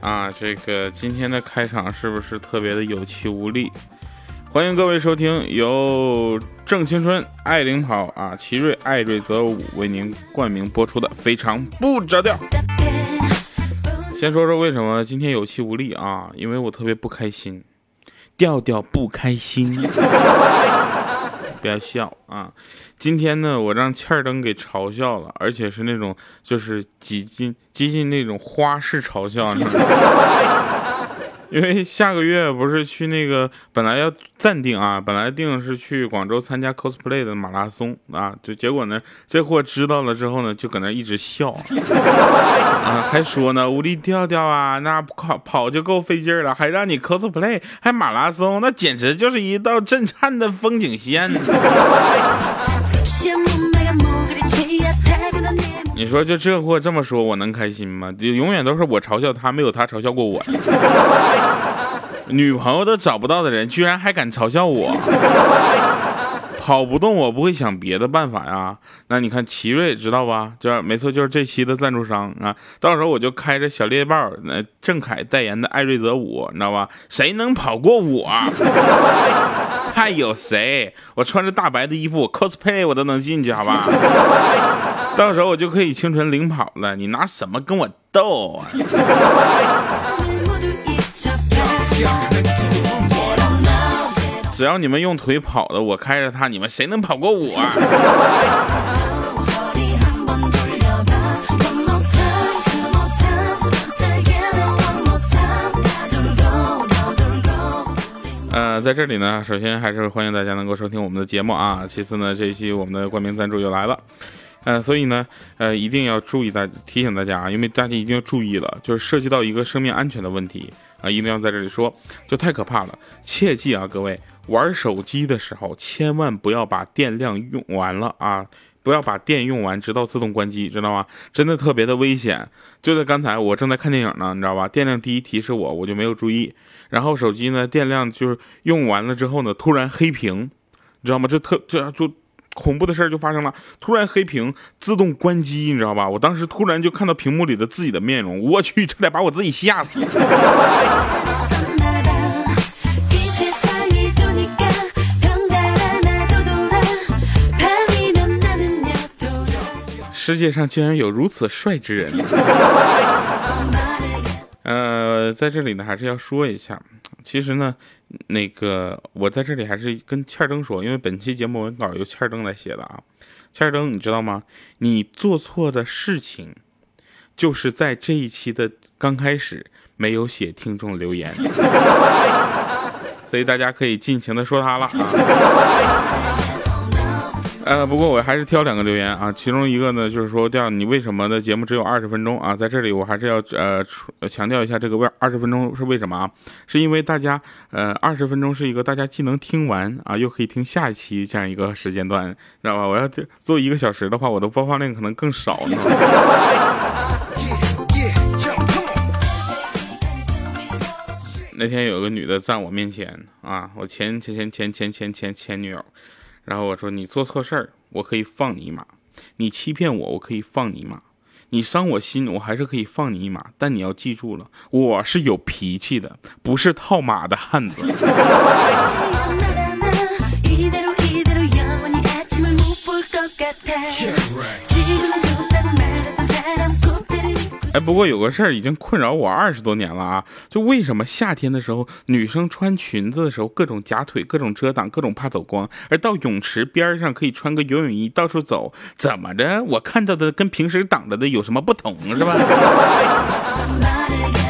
啊，这个今天的开场是不是特别的有气无力？欢迎各位收听由正青春爱领跑啊，奇瑞艾瑞泽五为您冠名播出的《非常不着调》。先说说为什么今天有气无力啊？因为我特别不开心，调调不开心。不要笑啊！今天呢，我让欠儿灯给嘲笑了，而且是那种就是几近接近那种花式嘲笑。你知道吗因为下个月不是去那个本来要暂定啊，本来定是去广州参加 cosplay 的马拉松啊，就结果呢，这货知道了之后呢，就搁那一直笑啊，还说呢，无力调调啊，那跑跑就够费劲了，还让你 cosplay 还马拉松，那简直就是一道震颤的风景线。你说就这货这么说，我能开心吗？就永远都是我嘲笑他，没有他嘲笑过我。女朋友都找不到的人，居然还敢嘲笑我。跑不动，我不会想别的办法呀。那你看奇瑞知道吧？就没错，就是这期的赞助商啊。到时候我就开着小猎豹，那郑恺代言的艾瑞泽五，你知道吧？谁能跑过我？还有谁？我穿着大白的衣服，cosplay 我都能进去，好吧？到时候我就可以清纯领跑了，你拿什么跟我斗啊？只要你们用腿跑的，我开着它，你们谁能跑过我？啊呃，在这里呢，首先还是欢迎大家能够收听我们的节目啊。其次呢，这一期我们的冠名赞助又来了，呃，所以呢，呃，一定要注意大提醒大家啊，因为大家一定要注意了，就是涉及到一个生命安全的问题啊，一定要在这里说，就太可怕了，切记啊，各位玩手机的时候千万不要把电量用完了啊。不要把电用完，直到自动关机，知道吗？真的特别的危险。就在刚才，我正在看电影呢，你知道吧？电量低提示我，我就没有注意。然后手机呢，电量就是用完了之后呢，突然黑屏，你知道吗？这特这就恐怖的事儿就发生了，突然黑屏，自动关机，你知道吧？我当时突然就看到屏幕里的自己的面容，我去，差点把我自己吓死。世界上竟然有如此帅之人！呃，在这里呢，还是要说一下，其实呢，那个我在这里还是跟欠儿灯说，因为本期节目文稿由欠儿灯来写的啊。欠儿灯，你知道吗？你做错的事情，就是在这一期的刚开始没有写听众留言，所以大家可以尽情的说他了。呃，不过我还是挑两个留言啊，其中一个呢就是说，调你为什么的节目只有二十分钟啊？在这里我还是要呃强调一下，这个为二十分钟是为什么啊？是因为大家呃二十分钟是一个大家既能听完啊，又可以听下一期这样一个时间段，知道吧？我要做一个小时的话，我的播放量可能更少。那天有个女的在我面前啊，我前前前前前前前前女友。然后我说：“你做错事儿，我可以放你一马；你欺骗我，我可以放你一马；你伤我心，我还是可以放你一马。但你要记住了，我是有脾气的，不是套马的汉子。”哎，不过有个事儿已经困扰我二十多年了啊！就为什么夏天的时候女生穿裙子的时候各种夹腿、各种遮挡、各种怕走光，而到泳池边上可以穿个游泳衣到处走？怎么着？我看到的跟平时挡着的有什么不同是吧？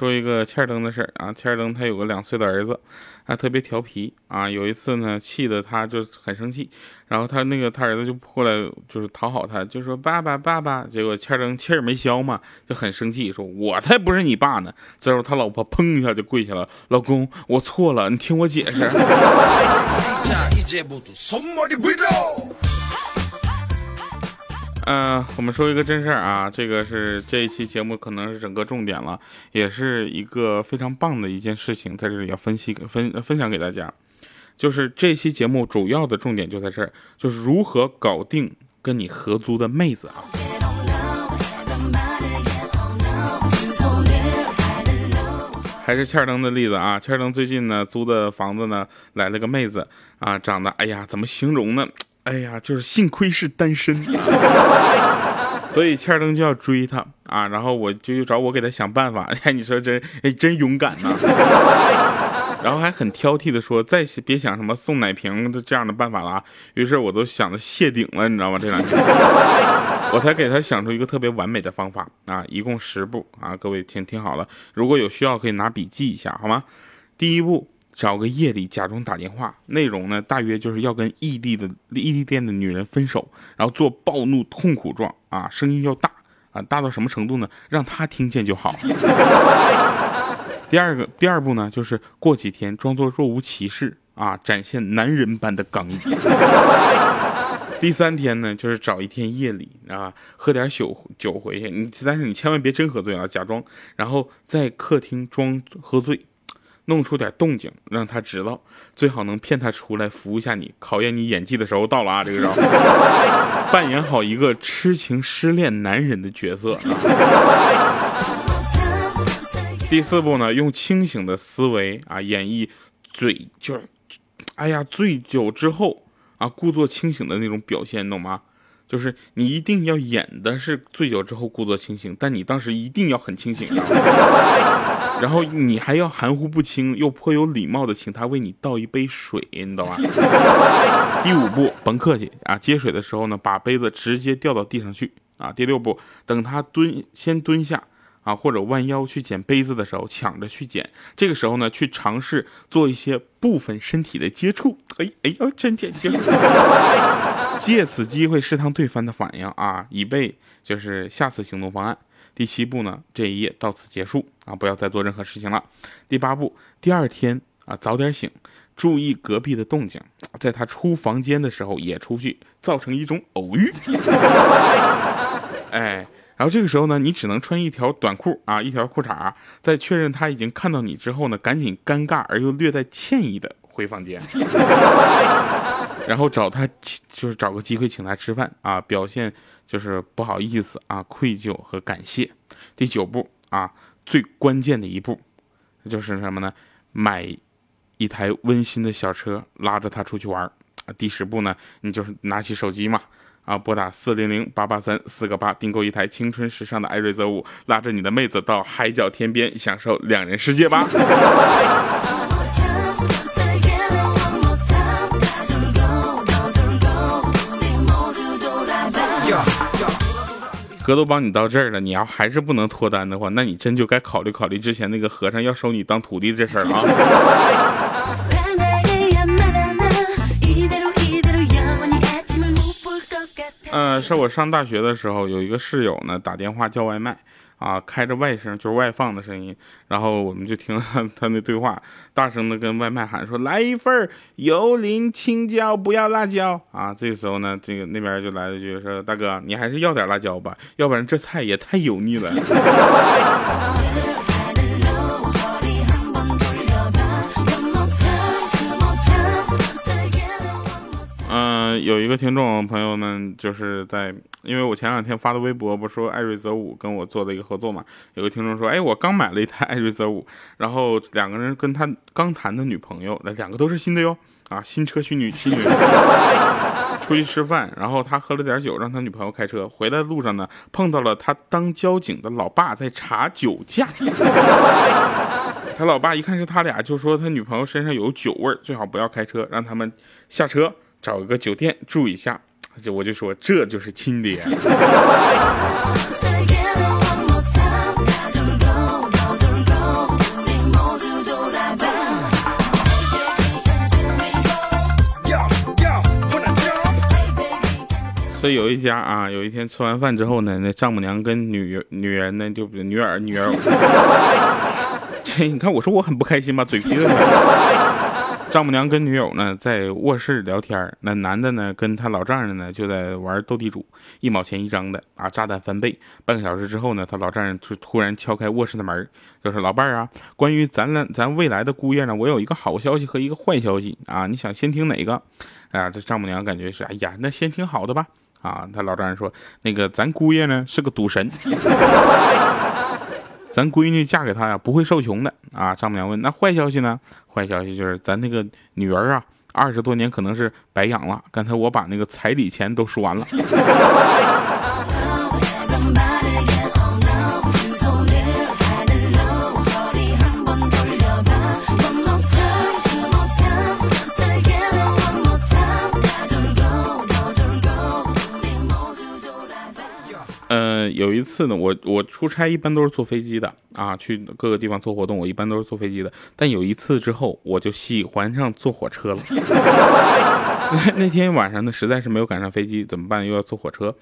说一个欠灯的事儿啊，欠灯他有个两岁的儿子，他特别调皮啊。有一次呢，气得他就很生气，然后他那个他儿子就过来就是讨好他，就说爸爸爸爸。结果欠灯气儿没消嘛，就很生气，说我才不是你爸呢。这时候他老婆砰一下就跪下了，老公我错了，你听我解释。嗯，我们说一个真事儿啊，这个是这一期节目可能是整个重点了，也是一个非常棒的一件事情，在这里要分析分分享给大家。就是这期节目主要的重点就在这儿，就是如何搞定跟你合租的妹子啊。还是欠灯的例子啊，欠灯最近呢租的房子呢来了个妹子啊，长得哎呀怎么形容呢？哎呀，就是幸亏是单身，所以欠儿灯就要追他啊，然后我就找我给他想办法。哎，你说真哎真勇敢呐！然后还很挑剔的说，再别想什么送奶瓶的这样的办法了啊。于是我都想着谢顶了，你知道吗？这两天我才给他想出一个特别完美的方法啊，一共十步啊，各位听听好了，如果有需要可以拿笔记一下，好吗？第一步，找个夜里假装打电话，内容呢大约就是要跟异地的异地恋的女人分手，然后做暴怒痛苦状啊，声音要大啊，大到什么程度呢？让他听见就好。第二个第二步呢，就是过几天装作若无其事啊，展现男人般的刚毅。第三天呢，就是找一天夜里啊，喝点酒酒回去。你但是你千万别真喝醉啊，假装，然后在客厅装喝醉，弄出点动静，让他知道，最好能骗他出来服务一下你，考验你演技的时候到了啊，这个招，扮演好一个痴情失恋男人的角色。第四步呢，用清醒的思维啊演绎醉，就是，哎呀，醉酒之后啊，故作清醒的那种表现，懂吗？就是你一定要演的是醉酒之后故作清醒，但你当时一定要很清醒，然后你还要含糊不清又颇有礼貌的请他为你倒一杯水，你懂吗？第五步，甭客气啊，接水的时候呢，把杯子直接掉到地上去啊。第六步，等他蹲，先蹲下。啊，或者弯腰去捡杯子的时候，抢着去捡。这个时候呢，去尝试做一些部分身体的接触。哎哎呦，真捡接触！借此机会试探对方的反应啊，以备就是下次行动方案。第七步呢，这一页到此结束啊，不要再做任何事情了。第八步，第二天啊，早点醒，注意隔壁的动静，在他出房间的时候也出去，造成一种偶遇。哎。然后这个时候呢，你只能穿一条短裤啊，一条裤衩，在确认他已经看到你之后呢，赶紧尴尬而又略带歉意的回房间，然后找他，就是找个机会请他吃饭啊，表现就是不好意思啊，愧疚和感谢。第九步啊，最关键的一步，就是什么呢？买一台温馨的小车，拉着他出去玩啊第十步呢，你就是拿起手机嘛。啊，拨打四零零八八三四个八，订购一台青春时尚的艾瑞泽五，拉着你的妹子到海角天边，享受两人世界吧。哥都帮你到这儿了，你要还是不能脱单的话，那你真就该考虑考虑之前那个和尚要收你当徒弟这事儿了啊。呃，是我上大学的时候，有一个室友呢打电话叫外卖，啊，开着外声，就是外放的声音，然后我们就听他 他那对话，大声的跟外卖喊说，来一份油淋青椒，不要辣椒啊。这时候呢，这个那边就来了句说，大哥，你还是要点辣椒吧，要不然这菜也太油腻了。有一个听众朋友们，就是在，因为我前两天发的微博，不说艾瑞泽五跟我做的一个合作嘛。有个听众说，哎，我刚买了一台艾瑞泽五，然后两个人跟他刚谈的女朋友，那两个都是新的哟，啊，新车新女新女，出去吃饭，然后他喝了点酒，让他女朋友开车，回来路上呢，碰到了他当交警的老爸在查酒驾，他老爸一看是他俩，就说他女朋友身上有酒味儿，最好不要开车，让他们下车。找一个酒店住一下，就我就说这就是亲爹。所以有一家啊，有一天吃完饭之后呢，那丈母娘跟女女人呢，就女儿女儿，这你看我说我很不开心吧，嘴皮子。丈母娘跟女友呢在卧室聊天，那男的呢跟他老丈人呢就在玩斗地主，一毛钱一张的啊，炸弹翻倍。半个小时之后呢，他老丈人就突然敲开卧室的门，就是老伴儿啊，关于咱俩咱未来的姑爷呢，我有一个好消息和一个坏消息啊，你想先听哪个？啊，这丈母娘感觉是，哎呀，那先听好的吧。啊，他老丈人说，那个咱姑爷呢是个赌神。咱闺女嫁给他呀，不会受穷的啊！丈母娘问：“那坏消息呢？”坏消息就是咱那个女儿啊，二十多年可能是白养了。刚才我把那个彩礼钱都输完了。我我出差一般都是坐飞机的啊，去各个地方做活动，我一般都是坐飞机的。但有一次之后，我就喜欢上坐火车了。那天晚上呢，实在是没有赶上飞机，怎么办？又要坐火车，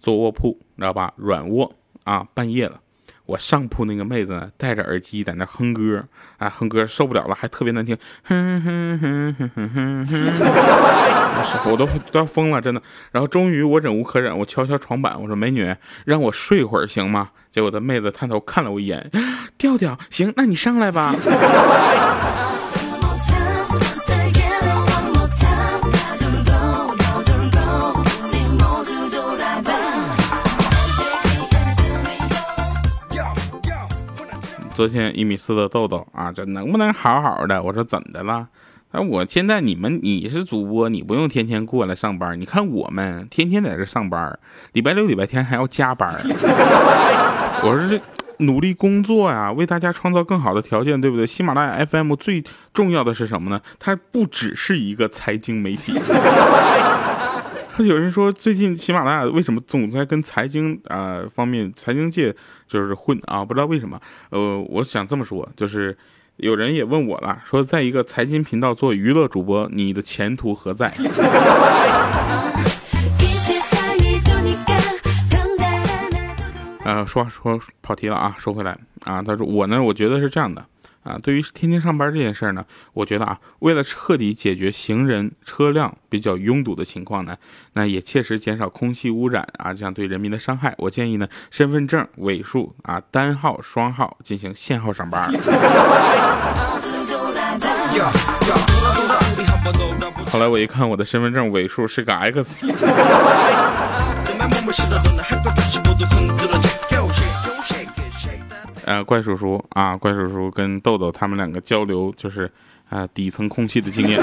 坐卧铺，知道吧？软卧啊，半夜了。我上铺那个妹子，戴着耳机在那哼歌，啊，哼歌受不了了，还特别难听，哼哼哼哼哼哼哼，我都都要疯了，真的。然后终于我忍无可忍，我敲敲床板，我说美女，让我睡会儿行吗？结果的妹子探头看了我一眼，调调，行，那你上来吧。昨天一米四的豆豆啊，这能不能好好的？我说怎的了？那我现在你们你是主播，你不用天天过来上班。你看我们天天在这上班，礼拜六、礼拜天还要加班。我说这努力工作呀，为大家创造更好的条件，对不对？喜马拉雅 FM 最重要的是什么呢？它不只是一个财经媒体。有人说，最近喜马拉雅为什么总在跟财经啊方面、财经界就是混啊？不知道为什么。呃，我想这么说，就是有人也问我了，说在一个财经频道做娱乐主播，你的前途何在？呃，说说跑题了啊，说回来啊，他说我呢，我觉得是这样的。啊，对于天天上班这件事儿呢，我觉得啊，为了彻底解决行人车辆比较拥堵的情况呢，那也切实减少空气污染啊，这样对人民的伤害，我建议呢，身份证尾数啊单号、双号进行限号上班。后来我一看，我的身份证尾数是个 X。呃，怪叔叔啊，怪叔叔跟豆豆他们两个交流，就是啊底层空气的经验，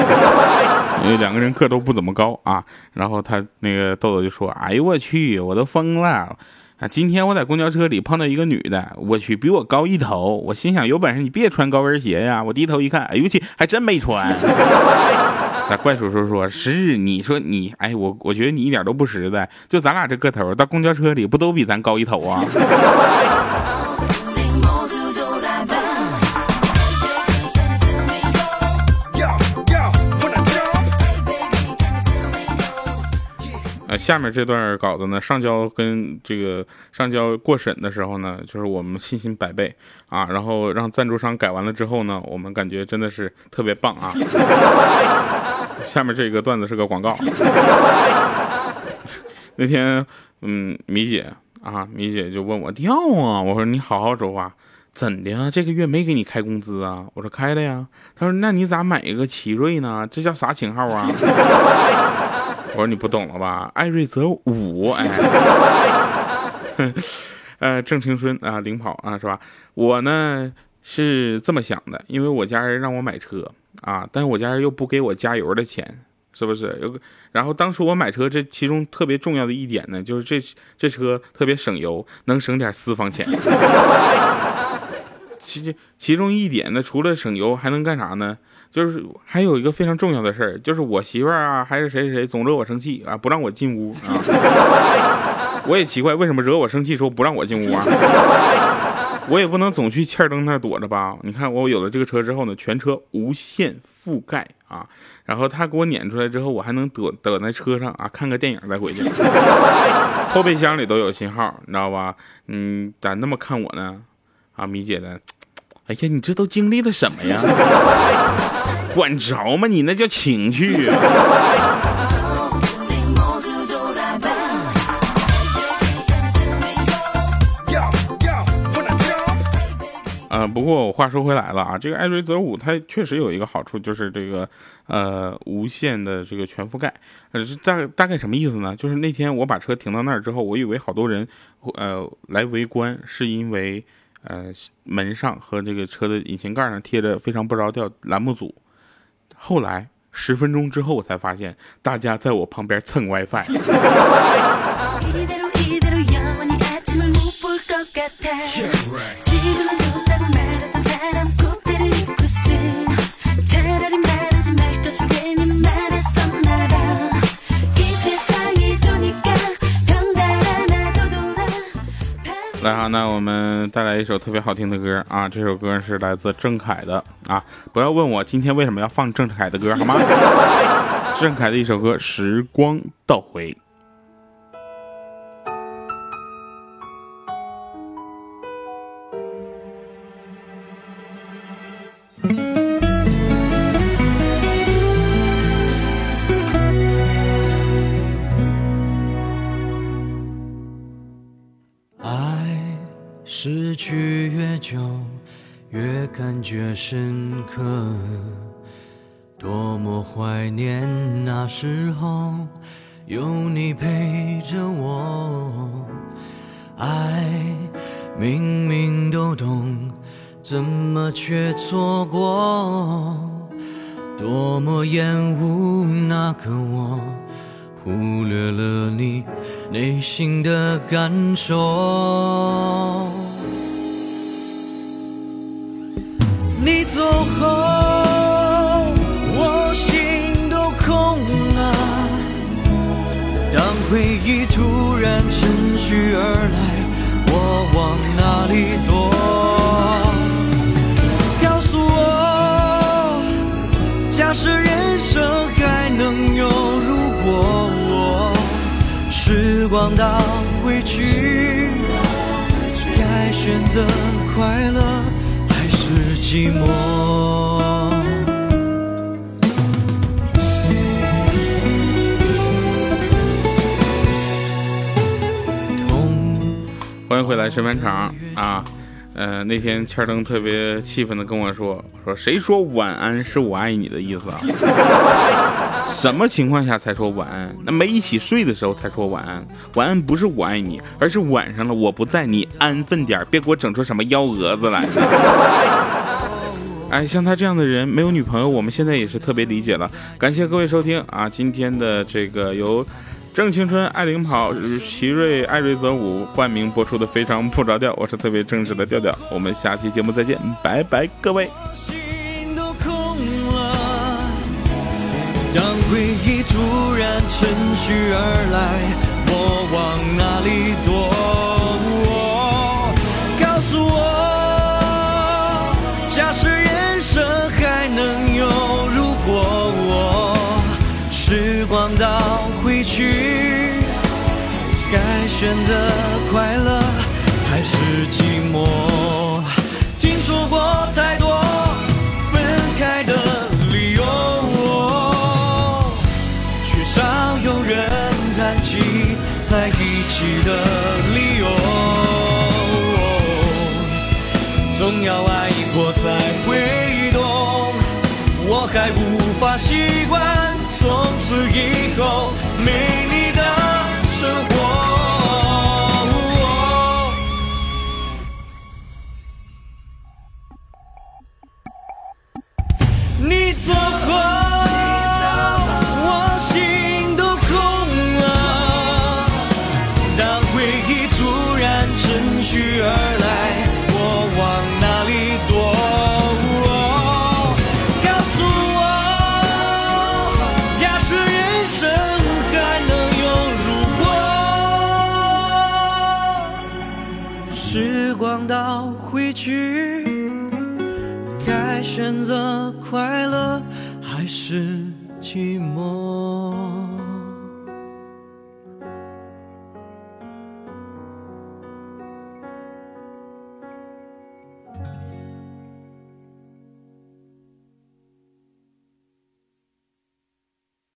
因为两个人个都不怎么高啊。然后他那个豆豆就说：“哎呦我去，我都疯了啊！今天我在公交车里碰到一个女的，我去比我高一头。我心想，有本事你别穿高跟鞋呀！我低头一看，哎呦我去，还真没穿。那怪叔叔说：是，你说你，哎，我我觉得你一点都不实在。就咱俩这个头，到公交车里不都比咱高一头啊？”下面这段稿子呢，上交跟这个上交过审的时候呢，就是我们信心百倍啊。然后让赞助商改完了之后呢，我们感觉真的是特别棒啊。下面这个段子是个广告。那天，嗯，米姐啊，米姐就问我调啊，我说你好好说话，怎的呀？这个月没给你开工资啊？我说开了呀。他说那你咋买一个奇瑞呢？这叫啥型号啊？我说你不懂了吧？艾瑞泽五，哎，呃，正青春啊，领跑啊，是吧？我呢是这么想的，因为我家人让我买车啊，但是我家人又不给我加油的钱，是不是？然后当初我买车，这其中特别重要的一点呢，就是这这车特别省油，能省点私房钱。其其中一点呢，除了省油，还能干啥呢？就是还有一个非常重要的事儿，就是我媳妇儿啊，还是谁谁谁总惹我生气啊，不让我进屋啊。我也奇怪，为什么惹我生气时候不让我进屋啊？我也不能总去欠灯那躲着吧？你看我有了这个车之后呢，全车无线覆盖啊，然后他给我撵出来之后，我还能躲躲在车上啊，看个电影再回去。后备箱里都有信号，你知道吧？嗯，咋那么看我呢？啊，米姐的。哎呀，你这都经历了什么呀？管着吗？你那叫情趣。呃，不过我话说回来了啊，这个艾瑞泽五它确实有一个好处，就是这个呃无线的这个全覆盖。呃，大大概什么意思呢？就是那天我把车停到那儿之后，我以为好多人呃来围观，是因为呃门上和这个车的引擎盖上贴着“非常不着调”栏目组。后来十分钟之后，我才发现大家在我旁边蹭 WiFi。来好，那我们带来一首特别好听的歌啊！这首歌是来自郑恺的啊！不要问我今天为什么要放郑恺的歌，好吗？郑恺的一首歌《时光倒回》。失去越久，越感觉深刻。多么怀念那时候有你陪着我。爱明明都懂，怎么却错过？多么厌恶那个我。忽略了你内心的感受，走后，我心都空了。当回忆突然趁虚而来，我往哪里躲？告诉我，假设人生还能有如果。时光倒回去，该选择快乐还是寂寞？迎回来审判场啊！呃，那天千灯特别气愤的跟我说：“说谁说晚安是我爱你的意思啊？什么情况下才说晚安？那没一起睡的时候才说晚安。晚安不是我爱你，而是晚上了我不在，你安分点，别给我整出什么幺蛾子来。哎，像他这样的人没有女朋友，我们现在也是特别理解了。感谢各位收听啊，今天的这个由。正青春爱领跑，奇瑞艾瑞泽五冠名播出的非常不着调，我是特别正直的调调，我们下期节目再见，拜拜各位。心都空了，当回忆突然趁虚而来，我往哪里躲？回去。选择快乐还是寂寞？听说过太多分开的理由，却少有人谈起在一起的理由。总要爱过才会懂，我还无法习惯从此以后